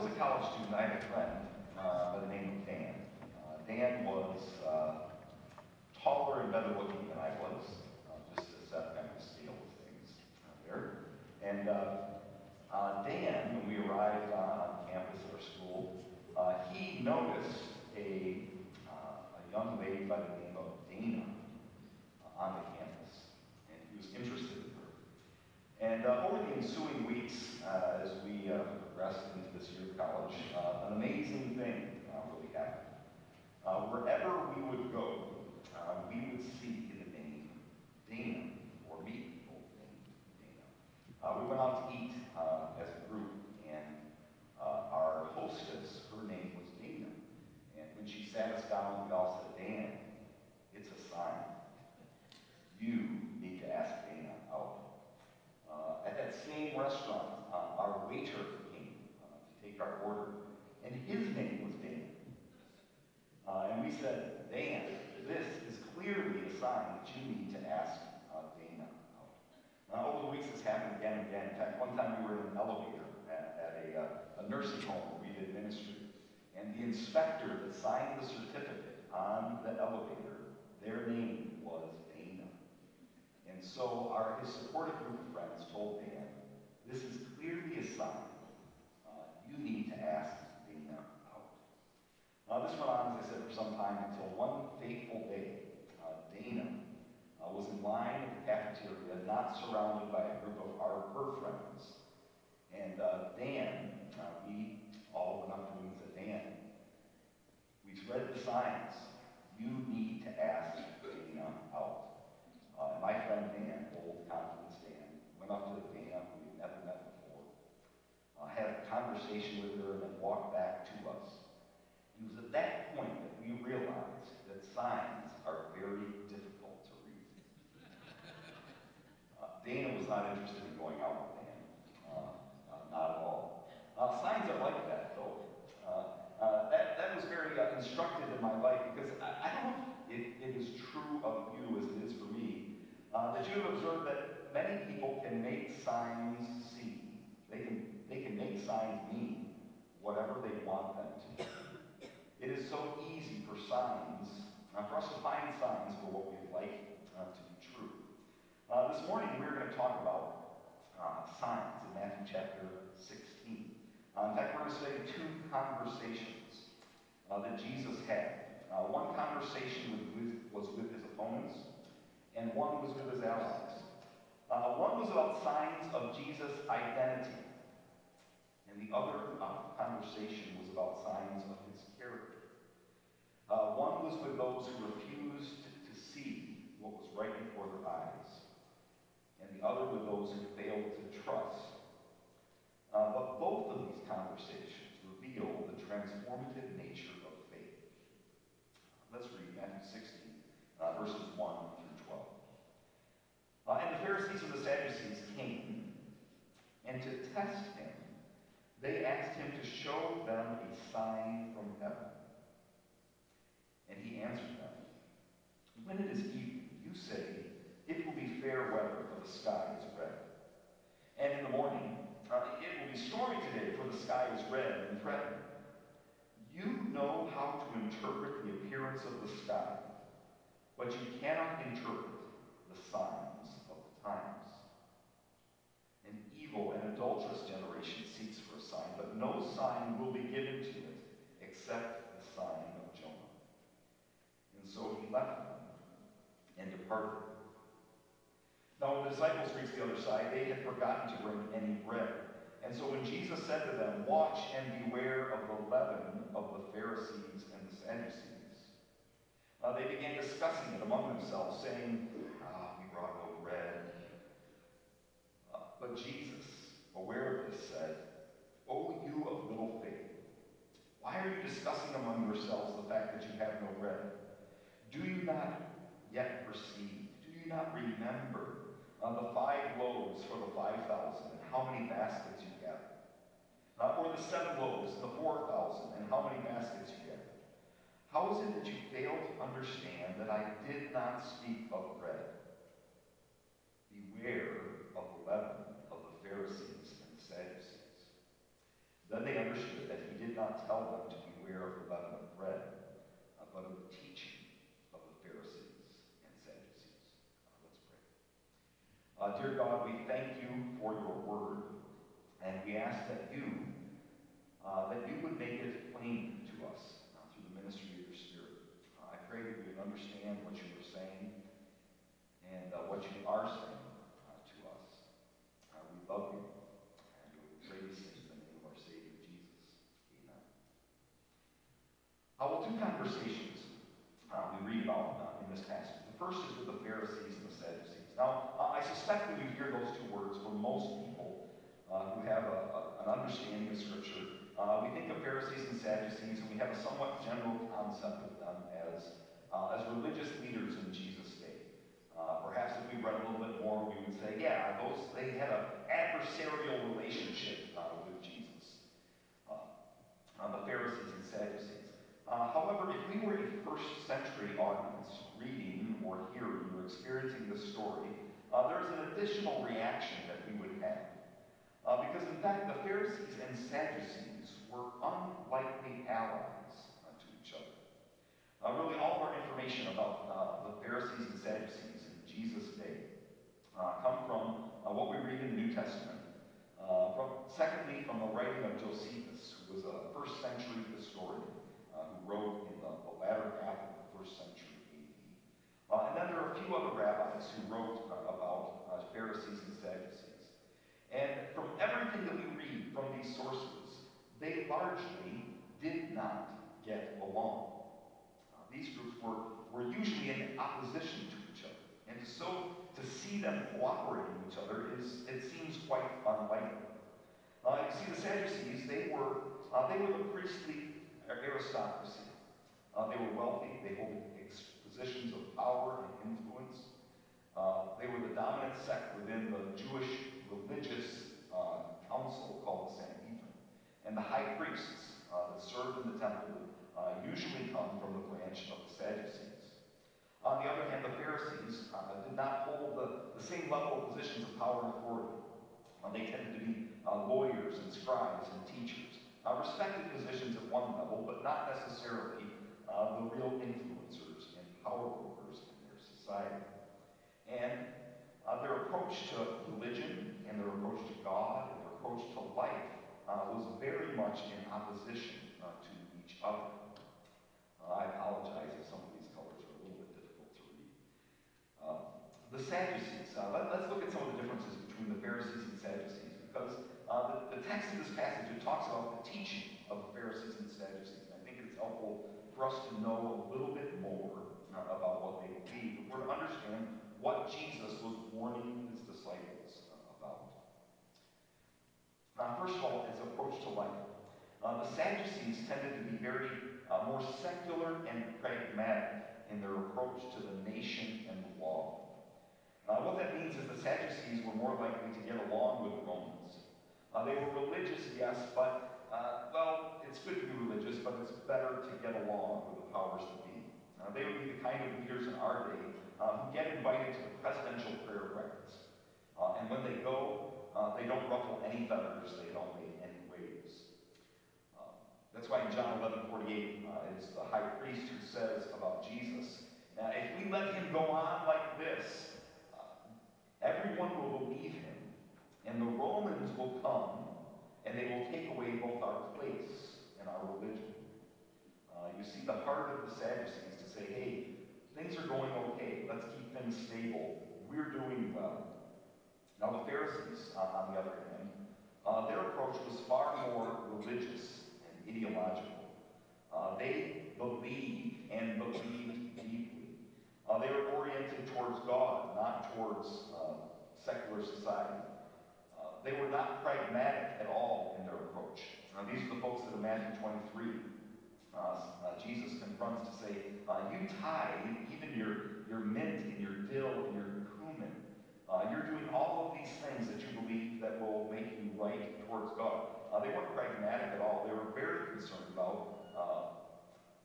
was a college student, I had a friend uh, by the name of Dan. Uh, Dan was uh, taller and better looking than I was, uh, just to set kind of scale of things there. And uh, uh, Dan, when we arrived on campus at our school, he noticed a, a young lady by the name of Dana on the campus, and he was interested in her. And over the ensuing weeks, as we progressed into this year of college, uh, an amazing thing uh, really happened. Uh, wherever we would go, uh, we would see the name Dana, or meet people Dana. Uh, we went out to eat uh, as a group, and our hostess, her name was Dana. And when she sat us down, we all said, Dan, it's a sign. You need to ask Dana out. At that same restaurant, our waiter our order, and his name was Dan. Uh, and we said, Dan, this is clearly a sign that you need to ask uh, Dana out. Uh, over the weeks, this happened again and again. In fact, one time we were in an elevator at, at a, uh, a nursing home where we did ministry, and the inspector that signed the certificate on the elevator, their name was Dana. And so our, his supportive group of friends told Dan, this is clearly a sign. Need to ask Dana out. Uh, this went on, as I said, for some time until one fateful day, uh, Dana uh, was in line at the cafeteria, not surrounded by a group of our, her friends. And uh, Dan, uh, we all went up to him and said, Dan, we've read the signs. You need to ask Dana out. Uh, my friend Dan, old confidence Dan, went up to Dana, who we'd never met before, uh, had a conversation with her, and then walked back to us. It was at that point that we realized that signs are very difficult to read. Uh, Dana was not interested in going out with Dan, uh, uh, not at all. Uh, signs are like that, though. Uh, uh, that, that was very instructive in my life because I, I don't it, it is true of you as it is for me, that you have observed that many people can make signs see. They can make signs mean whatever they want them to. It is so easy for signs, uh, for us to find signs for what we like uh, to be true. Uh, this morning we're going to talk about uh, signs in Matthew chapter 16. Uh, in fact, we're going to study two conversations uh, that Jesus had. One conversation was with, was with his opponents, and one was with his allies. One was about signs of Jesus' identity, and the other uh, conversation was about signs of his character. Uh, one was with those who refused to see what was right before their eyes, and the other with those who failed to trust. Uh, but both of these conversations reveal the transformative nature of faith. Let's read Matthew 16, uh, verses 1 through 12. Uh, and the Pharisees and the Sadducees came, and to test him, they asked him to show them a sign from heaven. And he answered them, When it is evening, you say, It will be fair weather, for the sky is red. And in the morning, uh, it will be stormy today, for the sky is red and threatening. You know how to interpret the appearance of the sky, but you cannot interpret the signs of the times. An evil and adulterous generation seeks sign, but no sign will be given to it except the sign of Jonah. And so he left them and departed. Now, when the disciples reached the other side, they had forgotten to bring any bread. And so when Jesus said to them, Watch and beware of the leaven of the Pharisees and the Sadducees, uh, they began discussing it among themselves, saying, Ah, we brought no bread. Uh, but Jesus, aware of this, said, O you of little faith, why are you discussing among yourselves the fact that you have no bread? Do you not yet perceive? Do you not remember uh, the five loaves for the five thousand and how many baskets you gathered? Not or the seven loaves and the four thousand and how many baskets you gathered? How is it that you fail to understand that I did not speak of bread? Beware of the leaven of the Pharisees. Then they understood that he did not tell them to beware of the leaven of bread, uh, but of the teaching of the Pharisees and Sadducees. Uh, let's pray. Uh, dear God, we thank you for your word, and we ask that you, uh, that you would make it plain to us uh, through the ministry of your Spirit. Uh, I pray that we would understand what you are saying and what you are saying uh, to us. Uh, we love you, and we pray these things in the name of our Savior Jesus. Amen. Uh, well, two conversations uh, we read about uh, in this passage. The first is with the Pharisees and the Sadducees. Now, uh, I suspect when you hear those two words, for most people uh, who have a, a, an understanding of Scripture, uh, we think of Pharisees and Sadducees, and we have a somewhat general concept of them as, uh, as religious leaders in Jesus' day. Uh, perhaps if we read a little bit more, we would say, yeah, those they had an adversarial relationship uh, with Jesus. Uh, the Pharisees and Sadducees. Uh, however, if we were a first century audience reading or hearing or experiencing this story, uh, there's an additional reaction that we would have. Uh, in fact, the Pharisees and Sadducees were unlikely allies uh, to each other. Uh, really, all of our information about uh, the Pharisees and Sadducees in Jesus' day uh, come from what we read in the New Testament. from, secondly, from the writing of Josephus, who was a first century historian who wrote in the, the latter half of the first century AD. and then there are a few other rabbis who wrote about Pharisees and Sadducees. And from everything that we read from these sources, they largely did not get along. Uh, these groups were, were usually in opposition to each other. And so to see them cooperating with each other is, it seems quite unlikely. Uh, you see, the Sadducees, they were, uh, they were the priestly aristocracy. Uh, they were wealthy. They held positions of power and influence. Uh, they were the dominant sect within the Jewish religious uh, council called the Sanhedrin. And the high priests uh, that served in the temple uh, usually come from the branch of the Sadducees. On the other hand, the Pharisees uh, did not hold the, the, same level of positions of power and authority. Uh, they tended to be lawyers and scribes and teachers, respected positions at one level, but not necessarily the real influencers and power brokers in their society. And uh, their approach to religion and their approach to God and their approach to life uh, was very much in opposition uh, to each other. Uh, I apologize if some of these colors are a little bit difficult to read. Uh, the Sadducees, uh, let, us look at some of the differences between the Pharisees and Sadducees because the, the, text of this passage, it talks about the teaching of the Pharisees and Sadducees. And I think it's helpful for us to know a little bit more about what they believe, if we're to understand what Jesus was warning his disciples uh, first of all, his approach to life. Uh, the Sadducees tended to be very uh, more secular and pragmatic in their approach to the nation and the law. Uh, what that means is the Sadducees were more likely to get along with the Romans. Uh, they were religious, yes, but, uh, well, it's good to be religious, but it's better to get along with the powers that be. they would be the kind of leaders in our day who get invited to the presidential prayer breakfast. and when they go, uh, they don't ruffle any feathers. They don't make any waves. Uh, that's why in John 11, 48, uh, it's the high priest who says about Jesus, now if we let him go on like this, uh, everyone will believe him, and the Romans will come, and they will take away both our place and our religion. Uh, you see the heart of the Sadducees to say, hey, things are going okay. Let's keep things stable. We're doing well. Now, the Pharisees, uh, on the other hand, uh, their approach was far more religious and ideological. Uh, they believed and believed deeply. Uh, they were oriented towards God, not towards uh, secular society. Uh, they were not pragmatic at all in their approach. Now, these are the folks that in Matthew 23, Jesus confronts to say, you tithe even your, your mint and your dill and your uh, you're doing all of these things that you believe that will make you right towards God. Uh, they weren't pragmatic at all. They were very concerned about uh,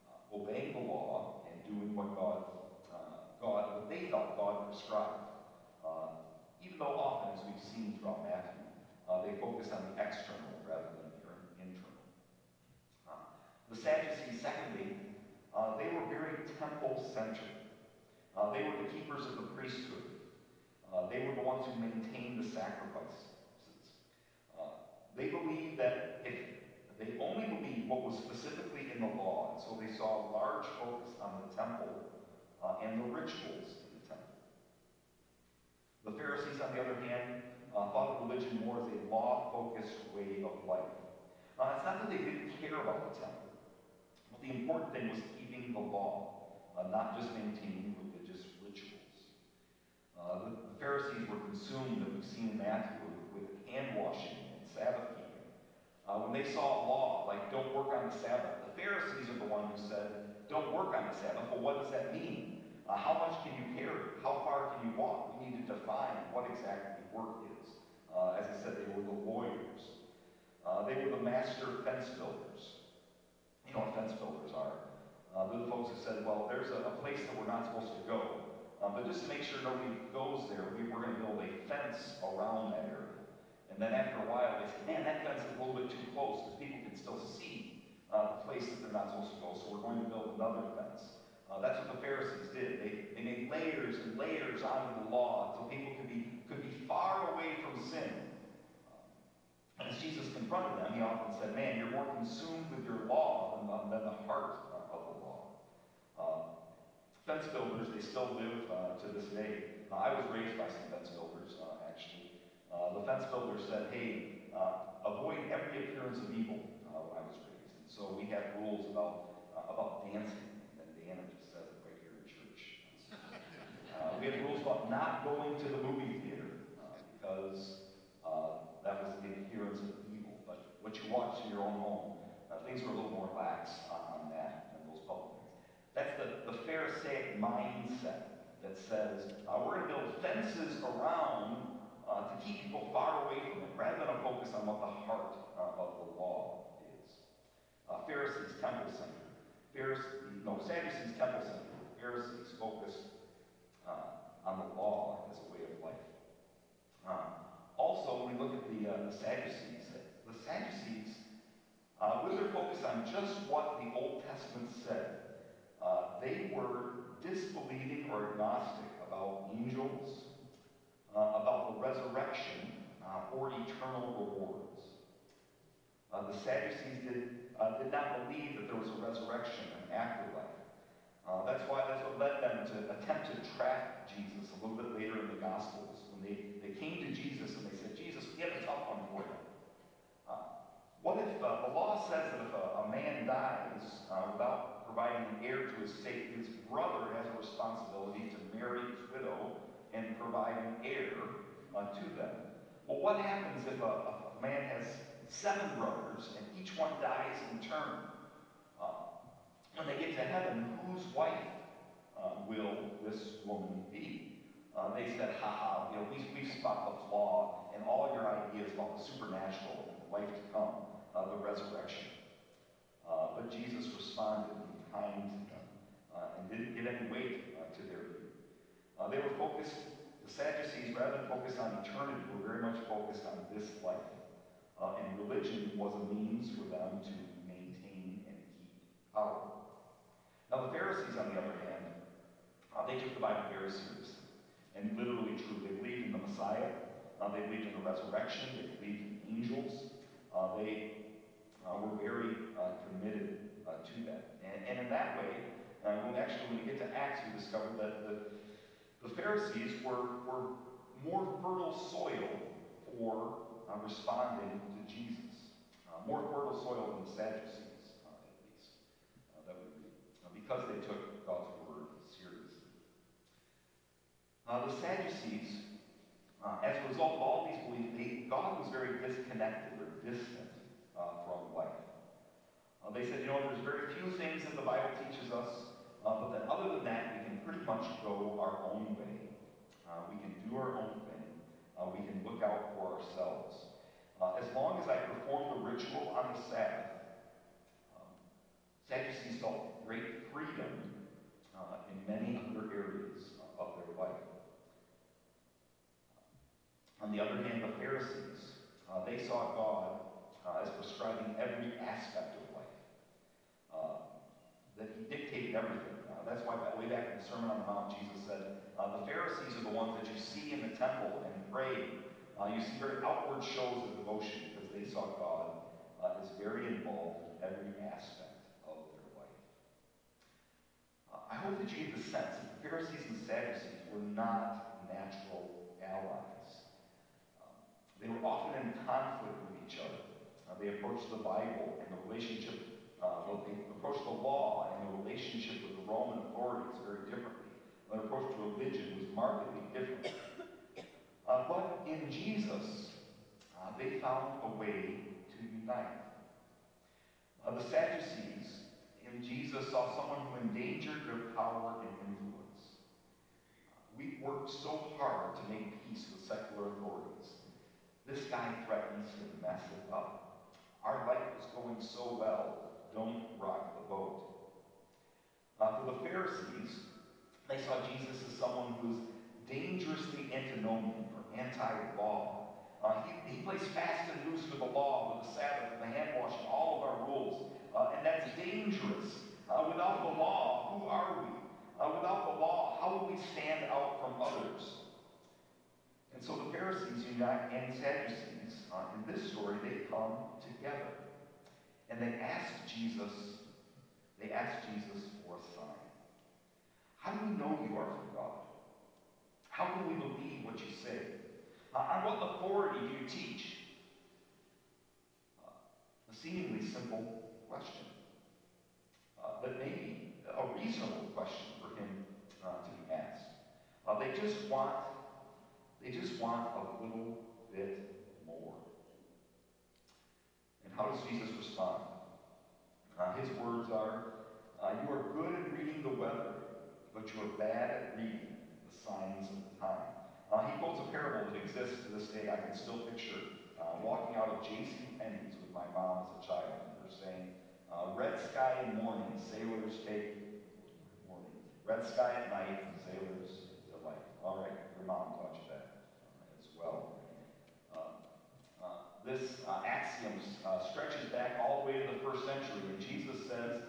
uh obeying the law and doing what God, uh, God, what they thought God prescribed. Uh, even though often, as we've seen throughout Matthew, they focused on the external rather than the Sadducees, secondly, they were very temple-centered. Uh, they were the keepers of the priesthood. Uh, they were the ones who maintained the sacrifices. Uh, they believed that if they only believed what was specifically in the law, and so they saw a large focus on the temple uh, and the rituals in the temple. The Pharisees, on the other hand, uh, thought of religion more as a law-focused way of life. Uh, it's not that they didn't care about the temple, but the important thing was keeping the law, uh, not just maintaining religious rituals. Uh, the, the, Pharisees were consumed, as we've seen in Matthew, with, with hand washing and Sabbath keeping. Uh, when they saw a law like don't work on the Sabbath, the Pharisees are the one who said, don't work on the Sabbath. Well, what does that mean? Uh, how much can you carry? How far can you walk? We need to define what exactly work is. Uh, as I said, they were the lawyers. Uh, they were the master fence builders. What fence builders are. Uh, they're the folks who said, well, there's a, a place that we're not supposed to go. Uh, but just to make sure nobody goes there, we, we're going to build a fence around that area. And then after a while, they say, man, that fence is a little bit too close because people can still see uh, the place that they're not supposed to go. So we're going to build another fence. Uh, that's what the Pharisees did. They, they made layers and layers onto the law so people could be far away from sin. Um, and Jesus confronted them, he often said, man, you're more consumed with your law than the, than the heart uh, of the law. Uh, fence builders, they still live uh, to this day. Uh, I was raised by some fence builders, uh, actually. the fence builders said, hey, avoid every appearance of evil when I was raised. And so we had rules about, about dancing Uh, we had rules about not going to the movie theater uh, because uh, that was the appearance of what you watch in your own home, uh, things were a little more lax on, on that than those public things. That's the, the Pharisaic mindset that says uh, we're going to build fences around uh, to keep people far away from it, rather than a focus on what the heart of the law is. Pharisees, temple centered. Pharisees, no, Sadducees, temple centered. Pharisees focused uh, on the law as a way of life. Uh, also, when we look at the, uh, the Sadducees, uh, focus on just what the Old Testament said, uh, they were disbelieving or agnostic about angels, uh, about the resurrection, or eternal rewards. the Sadducees did, did not believe that there was a resurrection and afterlife. Uh, that's why that's what led them to attempt to trap Jesus a little bit later in the Gospels. When they, they came to Jesus and they said, Jesus, we have a tough one for you. Uh, what if uh, the law says that if a, a man dies uh, without providing an heir to his estate, his brother has a responsibility to marry his widow and provide an heir uh, to them? Well, what happens if a, a man has seven brothers and each one dies in turn? when they get to heaven, whose wife uh, will this woman be? Uh, they said, ha ha, you know, we, we spot the flaw in all your ideas about the supernatural and life to come, uh, the resurrection. Uh, but Jesus responded in kind to them uh, and didn't give any weight uh, to their view. they were focused, the Sadducees, rather than focused on eternity, were very much focused on this life. and religion was a means for them to maintain and keep power. Now, the Pharisees, on the other hand, uh, they took the Bible very seriously and literally true. They believed in the Messiah. Uh, they believed in the resurrection. They believed in angels. Uh, they uh, were very uh, committed uh, to that. And, and, in that way, when actually when we get to Acts, we discover that the, the Pharisees were, were more fertile soil for responding to Jesus. more fertile soil than the Sadducees. At least, because they took God's word seriously. Uh, the Sadducees, uh, as a result of all these beliefs, they, God was very disconnected or distant uh, from life. Uh, they said, you know, there's very few things that the Bible teaches us, uh, but then other than that, we can pretty much go our own way. Uh, we can do our own thing. we can look out for ourselves. as long as I perform the ritual on the Sabbath, um, Sadducees felt great freedom uh, in many other areas of their life. On the other hand, the Pharisees, uh, they saw God uh, as prescribing every aspect of life. Uh, that he dictated everything. Uh, that's why way back in the Sermon on the Mount, Jesus said, uh, the Pharisees are the ones that you see in the temple and pray. Uh, you see very outward shows of devotion because they saw God uh, is very involved in every aspect of their life. I hope that you get the sense that the Pharisees and Sadducees were not natural allies. Um, they were often in conflict with each other. Uh, they approached the Bible and the relationship, uh, well, they approached the law and the relationship with the Roman authorities very differently. Their approach to religion was markedly different. Uh, but in Jesus, uh, they found a way to unite. Uh, the Sadducees in Jesus saw someone who endangered their power and influence. we worked so hard to make peace with secular authorities. This guy threatens to mess it up. Our life is going so well, don't rock the boat. Uh, for the Pharisees, they saw Jesus as someone who was dangerously antinomian or anti-law. Uh, he, he plays fast and loose with the law, with the Sabbath, and the hand washing, all of our rules. Uh, and that's dangerous. Uh, without the law, who are we? Uh, without the law, how will we stand out from others? And so the Pharisees unite and Sadducees, uh, in this story, they come together. And they ask Jesus, they ask Jesus for a sign. How do we know you are from God? How can we believe what you say? Uh, on what authority do you teach? Uh, a seemingly simple question, uh, but maybe a reasonable question for him uh, to be asked. Uh, they just want, they just want a little bit more. How does Jesus respond? Uh, his words are, "You are good at reading the weather, but you are bad at reading the signs of the time." Uh, he quotes a parable that exists to this day. I can still picture uh, walking out of J.C. Penney's with my mom as a child, and her saying, uh, "Red sky in morning, sailors take morning. Red sky at night, sailors delight." All right, your mom taught you that uh, as well. Uh, uh, this axiom stretches back all the way to the first century, and Jesus says,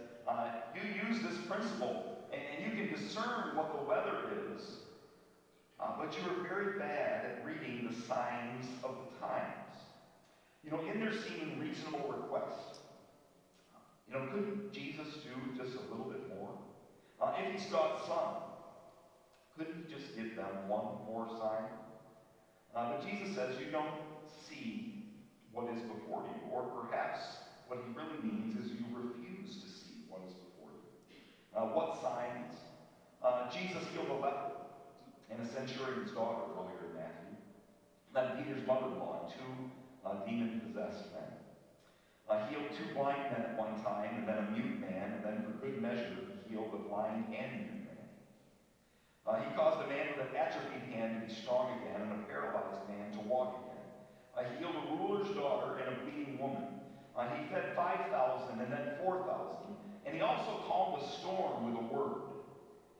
"You use this principle, and, and you can discern what the weather is." Uh, but you are very bad at reading the signs of the times. You know, in their seeming reasonable request, you know, couldn't Jesus do just a little bit more? Uh, if he's God's son, couldn't he just give them one more sign? Uh, but Jesus says you don't see what is before you, or perhaps what he really means is you refuse to see what is before you. Uh, what signs? Uh, Jesus healed a leper and a centurion's daughter earlier in Matthew. Then Peter's mother-in-law and two uh, demon-possessed men. Uh, healed two blind men at one time, and then a mute man, and then for good measure, he healed the blind and mute man. Uh, he caused a man with an atrophied hand to be strong again, and a paralyzed man to walk again. He healed a ruler's daughter and a bleeding woman. Uh, he fed 5,000 and then 4,000. And he also calmed a storm with a word.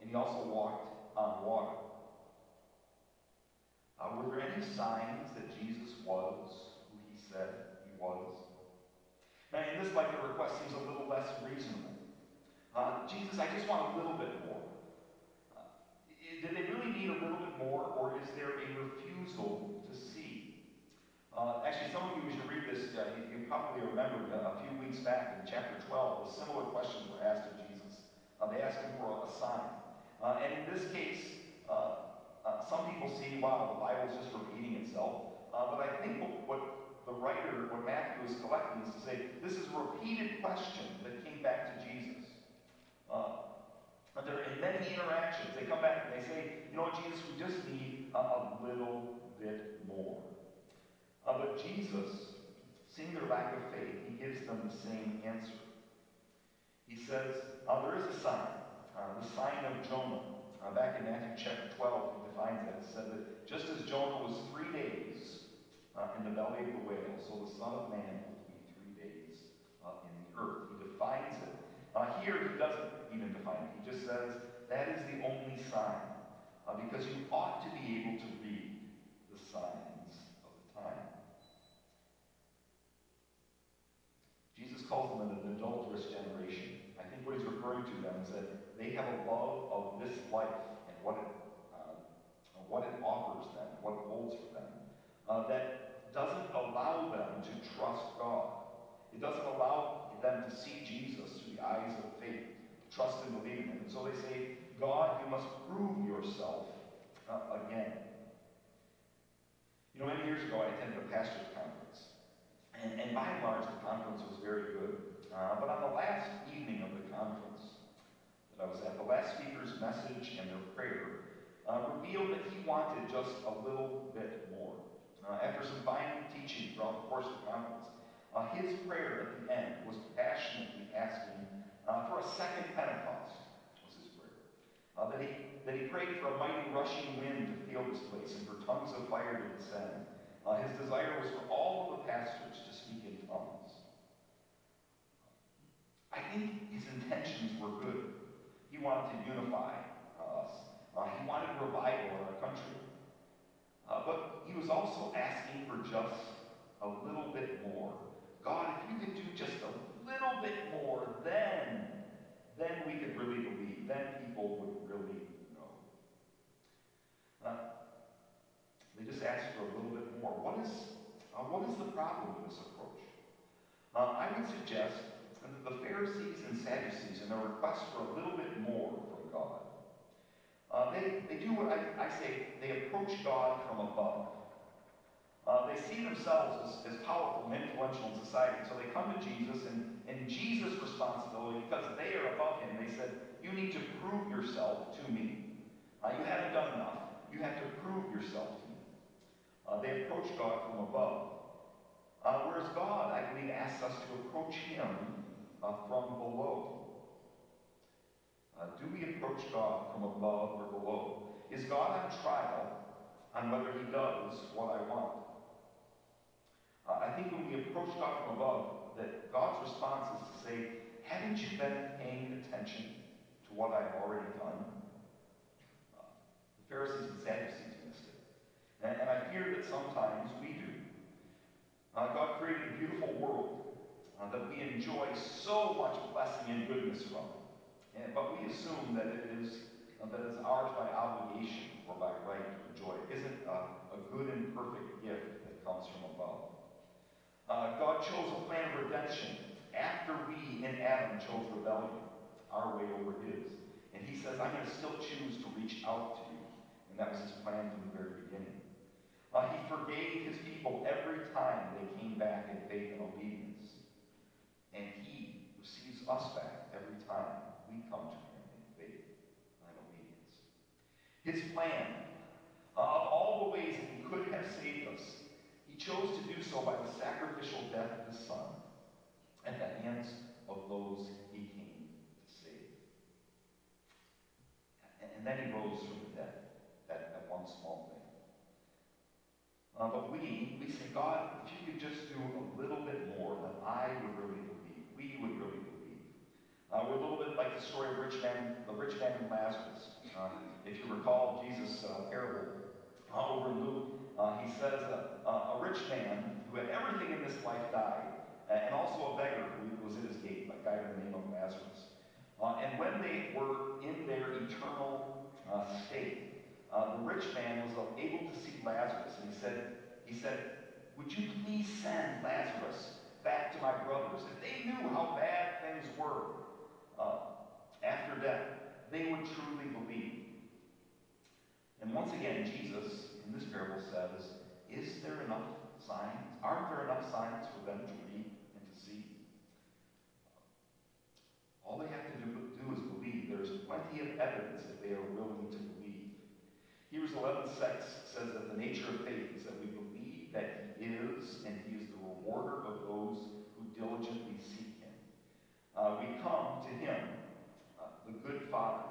And he also walked on water. Uh, were there any signs that Jesus was who he said he was? Now, in this light, the request seems a little less reasonable. Uh, Jesus, I just want a little bit more. Uh, did they really need a little bit more, or is there a refusal to see? Uh, actually, some of you, you read this, uh, you, you, probably remember a few weeks back in chapter 12, a similar questions were asked of Jesus. Uh, they asked him for a, sign. Uh, and in this case, uh, some people see, wow, the Bible is just repeating itself. Uh, but I think what, what, the writer, what Matthew is collecting is to say, this is a repeated question that came back to Jesus. Uh, there in many interactions, they come back and they say, you know Jesus, we just need a, a little bit more. Uh, but Jesus, seeing their lack of faith, he gives them the same answer. He says, uh, there is a sign, uh, the sign of Jonah. Uh, back in Matthew chapter 12, he defines that. It said that just as Jonah was three days uh, in the belly of the whale, so the Son of Man will be three days uh, in the earth. He defines it. Here, he doesn't even define it. He just says that is the only sign. Because you ought to be able to read the signs of the time. Jesus calls them an adulterous generation. I think what he's referring to them is that they have a love of this life and what it, uh, what it offers them, what it holds for them, uh, that doesn't allow them to trust God. It doesn't allow them to see Jesus through the eyes of faith, trust and believe in Him. And so they say, God, you must prove yourself uh, again. You know, many years ago, I attended a pastor's conference. And, and by and large, the conference was very good. Uh, but on the last evening of the conference that I was at, the last speaker's message and their prayer uh, revealed that he wanted just a little bit more. Uh, after some fine teaching throughout the course of the conference, uh, his prayer at the end was passionately asking uh, for a second Pentecost, was his prayer. Uh, that, he, that he prayed for a mighty rushing wind to fill this place and for tongues of fire to descend. Uh, his desire was for all of the pastors to speak in tongues. I think his intentions were good. He wanted to unify us. Uh, he wanted revival in our country. Uh, but he was also asking for just a little bit more. God, if you could do just a little bit more, then, then we could really believe. Then people would really know. Uh, they just asked for a little bit more. What is, uh, what is the problem with this approach? Uh, I would suggest that the Pharisees and Sadducees, in their request for a little bit more from God, uh, they, they do what I, I say, they approach God from above. Uh, they see themselves as, as powerful and influential in society, so they come to Jesus, and, and Jesus' responsibility, because they are above him, they said, You need to prove yourself to me. Uh, you haven't done enough. You have to prove yourself. Uh, they approach God from above. Uh, whereas God, I believe, asks us to approach him uh, from below. Uh, do we approach God from above or below? Is God on trial on whether he does what I want? Uh, I think when we approach God from above, that God's response is to say, haven't you been paying attention to what I've already done? Uh, the Pharisees and Sadducees. And, and I fear that sometimes we do. Uh, God created a beautiful world uh, that we enjoy so much blessing and goodness from. And, but we assume that it is uh, that it's ours by obligation or by right to enjoy. It isn't a, a good and perfect gift that comes from above. Uh, God chose a plan of redemption after we in Adam chose rebellion, our way over his. And he says, I'm going to still choose to reach out to you. And that was his plan from the very beginning. Uh, he forgave his people every time they came back in faith and obedience. And he receives us back every time we come to him in faith and obedience. His plan, uh, of all the ways that he could have saved us, he chose to do so by the sacrificial death of his son at the hands of those he came to save. And, then he rose from the dead, that, that one small thing. Uh, but we, we say, God, if you could just do a little bit more, then I would really believe. We would really believe. Uh, we're a little bit like the story of rich man, the rich man and Lazarus. Uh, if you recall Jesus' uh, parable uh, over in Luke, uh, he says that uh, a rich man who had everything in this life died, and also a beggar who was at his gate, a guy by the name of Lazarus. And when they were in their eternal state, the rich man was able to see Lazarus, and he said, he said, would you please send Lazarus back to my brothers? If they knew how bad things were uh, after death, they would truly believe. And once again, Jesus in this parable says, is there enough signs? Aren't there enough signs for them to read and to see? All they have to do, do is believe. There's plenty of evidence if they are willing to. Hebrews 11 6 says that the nature of faith is that we believe that he is, and he is the rewarder of those who diligently seek him. Uh, we come to him, uh, the good Father.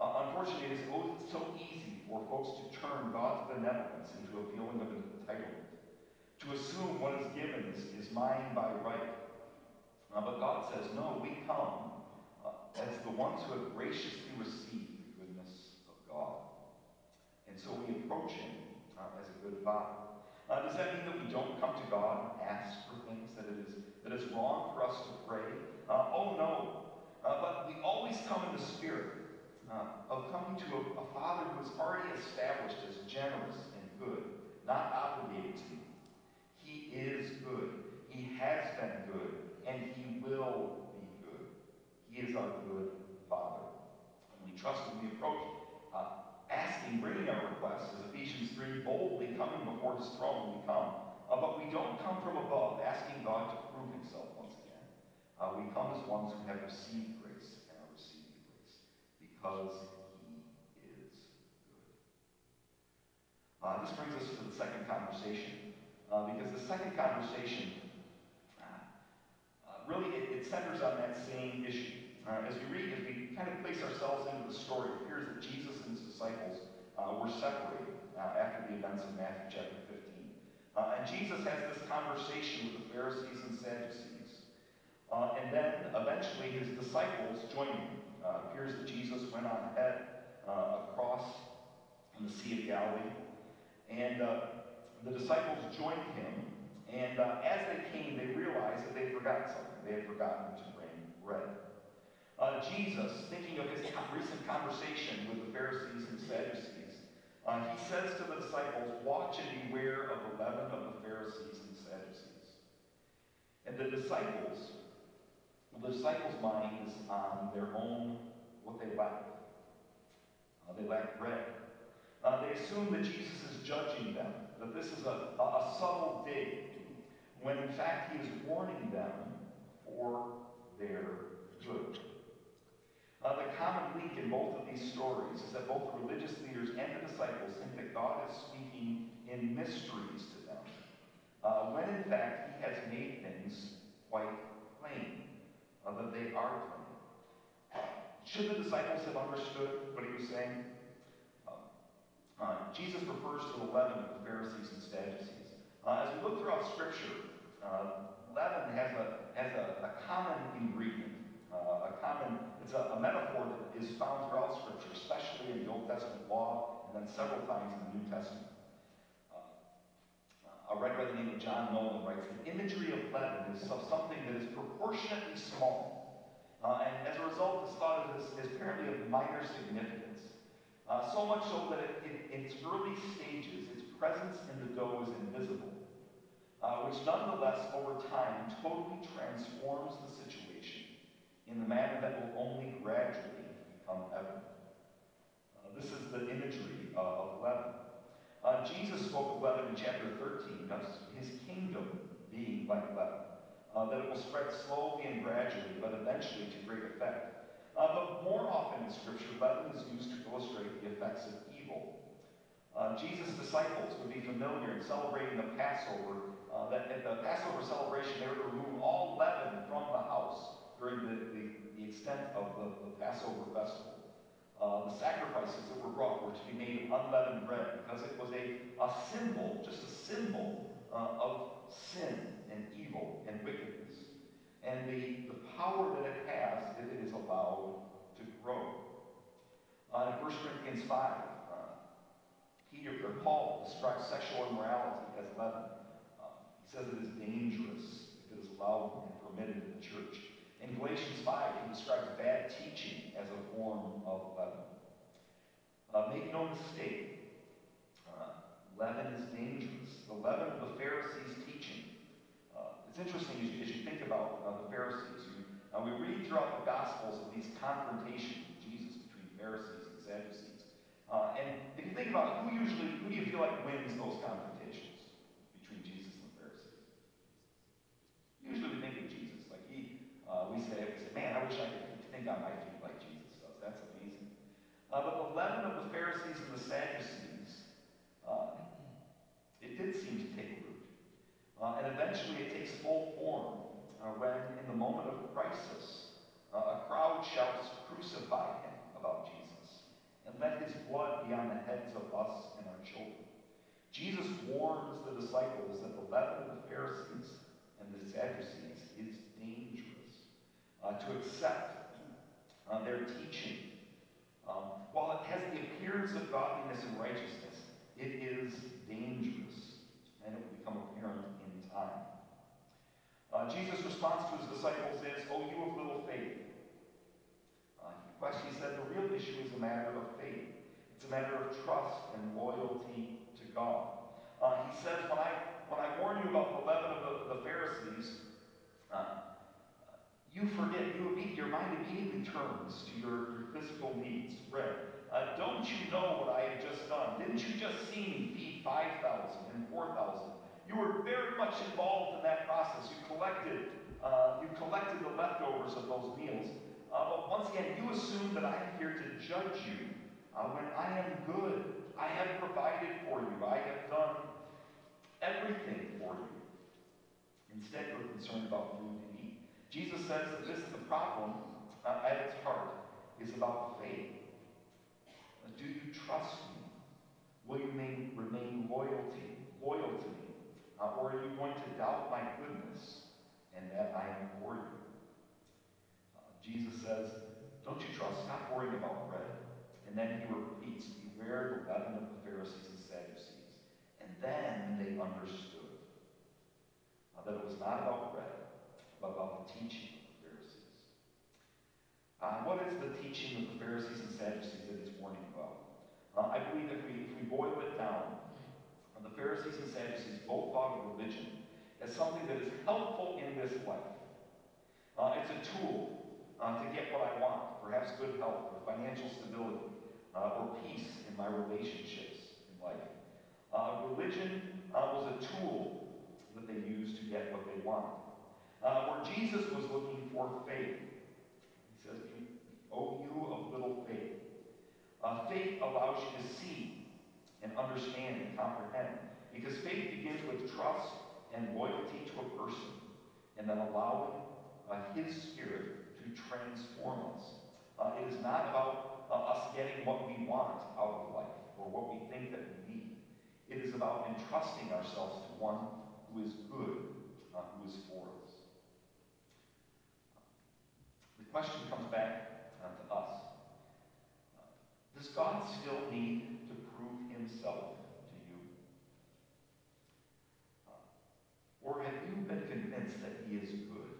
Uh, unfortunately, it is so easy for folks to turn God's benevolence into a feeling of entitlement, to assume what is given is, is mine by right. Uh, but God says, no, we come uh, as the ones who have graciously received the goodness of God. And so we approach him uh, as a good father. Uh, does that mean that we don't come to God and ask for things, that it is, that it's wrong for us to pray? Uh, oh, no. Uh, but we always come in the spirit uh, of coming to a, a Father who is already established as generous and good, not obligated to you. He is good. He has been good, and He will be good. He is our good Father. And we trust when we approach uh, asking, bringing our requests, as Ephesians 3, boldly coming before His throne we come. Uh, but we don't come from above, asking God to prove Himself once again. Uh, we come as ones who have received grace and are receiving grace because He is good. Uh, this brings us to the second conversation, uh, because the second conversation uh, uh, really it, it, centers on that same issue. As we read, as we kind of place ourselves into the story, it appears that Jesus and his disciples were separated after the events of Matthew chapter 15. Uh, and Jesus has this conversation with the Pharisees and Sadducees. Uh, and then eventually his disciples join him. Uh, appears that Jesus went on ahead uh, across in the Sea of Galilee. And uh, the disciples joined him. And uh, as they came, they realized that they had forgotten something. They had forgotten to bring bread. Jesus, thinking of his recent conversation with the Pharisees and Sadducees, uh, he says to the disciples, Watch and beware of the leaven of the Pharisees and Sadducees. And the disciples, the disciples' mind is on their own, what they lack. Uh, they lack bread. Uh, they assume that Jesus is judging them, that this is a, a, a subtle dig, when in fact he is warning them for their good. Uh, the common link in both of these stories is that both the religious leaders and the disciples think that God is speaking in mysteries to them, uh, when in fact he has made things quite plain, uh, that they are plain. Should the disciples have understood what he was saying? Uh, uh, Jesus refers to the leaven of the Pharisees and Sadducees. Uh, as we look throughout Scripture, leaven has a, has a, a common ingredient uh, a common, it's a, a, metaphor that is found throughout Scripture, especially in the Old Testament law and then several times in the New Testament. Uh, a writer by the name of John Nolland writes, the imagery of leaven is something that is proportionately small. Uh, and as a result, it's thought of as apparently of minor significance. Uh, so much so that it, it, in its early stages, its presence in the dough is invisible, uh, which nonetheless, over time, totally transforms the situation in the manner that will only gradually become evident. Uh, this is the imagery uh, of leaven. Uh, Jesus spoke of leaven in chapter 13 of his kingdom being like leaven, uh, that it will spread slowly and gradually, but eventually to great effect. Uh, but more often in Scripture, leaven is used to illustrate the effects of evil. Uh, Jesus' disciples would be familiar in celebrating the Passover, that at the Passover celebration, they would remove all leaven from the house during the, the, the extent of the, the Passover festival. Uh, the sacrifices that were brought were to be made of unleavened bread because it was a, a symbol, just a symbol uh, of sin and evil and wickedness. And the, the power that it has if it is allowed to grow. Uh, in 1 Corinthians 5, uh, Peter or Paul describes sexual immorality as leaven. Uh, he says it is dangerous if it is allowed and permitted in the church. In Galatians 5, he describes bad teaching as a form of leaven. Uh, make no mistake, uh, leaven is dangerous. The leaven of the Pharisees' teaching. Uh, it's interesting as you, as you think about uh, the Pharisees. You, we read throughout the Gospels of these confrontations with Jesus between Pharisees and Sadducees. Uh, and if you think about it, who usually, who do you feel like wins those confrontations between Jesus and the Pharisees? Usually we think of Jesus. Like he, uh, we say, we say, man, I wish I think on feet like Jesus does. That's amazing. Uh, but the leaven of the Pharisees and the Sadducees, uh, it did seem to take root. Uh, and eventually it takes full form uh, when, in the moment of crisis, uh, a crowd shouts, crucify him about Jesus, and let his blood be on the heads of us and our children. Jesus warns the disciples that the leaven of the Pharisees and the Sadducees is uh, to accept uh, their teaching. Um, while it has the appearance of godliness and righteousness, it is dangerous, and it will become apparent in time. Uh, Jesus' response to his disciples is, Oh, you of little faith. question, he said the real issue is a matter of faith. It's a matter of trust and loyalty to God. Uh, he says, when I, when I warn you about the leaven of the, the Pharisees, uh, you forget, you, your mind immediately turns to your, your physical needs, bread. Uh, don't you know what I have just done? Didn't you just see me feed 5,000 and 4,000? You were very much involved in that process. You collected, uh, you collected the leftovers of those meals. Uh, but once again, you assume that I am here to judge you uh, when I am good. I have provided for you. I have done everything for you. Instead, you're concerned about food. Jesus says that this is the problem uh, at its heart is about faith. Do you trust me? Will you remain, remain loyalty, loyal to me? Uh, or are you going to doubt my goodness and that I am for you? Uh, Jesus says, Don't you trust? Stop worrying about bread. And then he repeats, Beware the leaven of the Pharisees and Sadducees. And then they understood uh, that it was not about but about the teaching of the Pharisees. Uh, what is the teaching of the Pharisees and Sadducees that he's warning about? Uh, I believe if we, if we boil it down, the Pharisees and Sadducees both thought of religion as something that is helpful in this life. Uh, it's a tool uh, to get what I want, perhaps good health, or financial stability, uh, or peace in my relationships in life. Uh, religion was a tool that they used to get what they wanted. Uh, where Jesus was looking for faith, he says, "Oh, you of little faith." faith allows you to see and understand and comprehend. Because faith begins with trust and loyalty to a person, and then allowing uh, His Spirit to transform us. Uh, it is not about uh, us getting what we want out of life or what we think that we need. It is about entrusting ourselves to one who is good, uh, who is for us. The question comes back uh, to us. Does God still need to prove himself to you? Uh, or have you been convinced that he is good?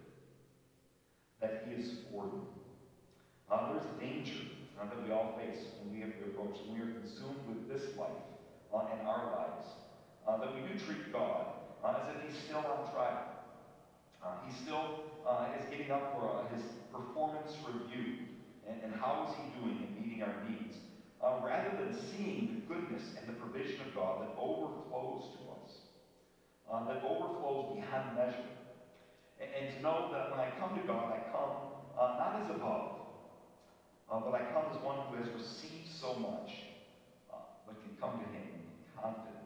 That he is for you? Uh, there's a danger uh, that we all face when we have to approach, when we are consumed with this life uh, in our lives, uh, that we do treat God uh, as if he's still on trial. Uh, he still uh, is getting up for uh, his performance review and, and, how is he doing in meeting our needs. Uh, rather than seeing the goodness and the provision of God that overflows to us, uh, that overflows beyond measure. And, and, to know that when I come to God, I come uh, not as above, but I come as one who has received so much, but can come to Him confident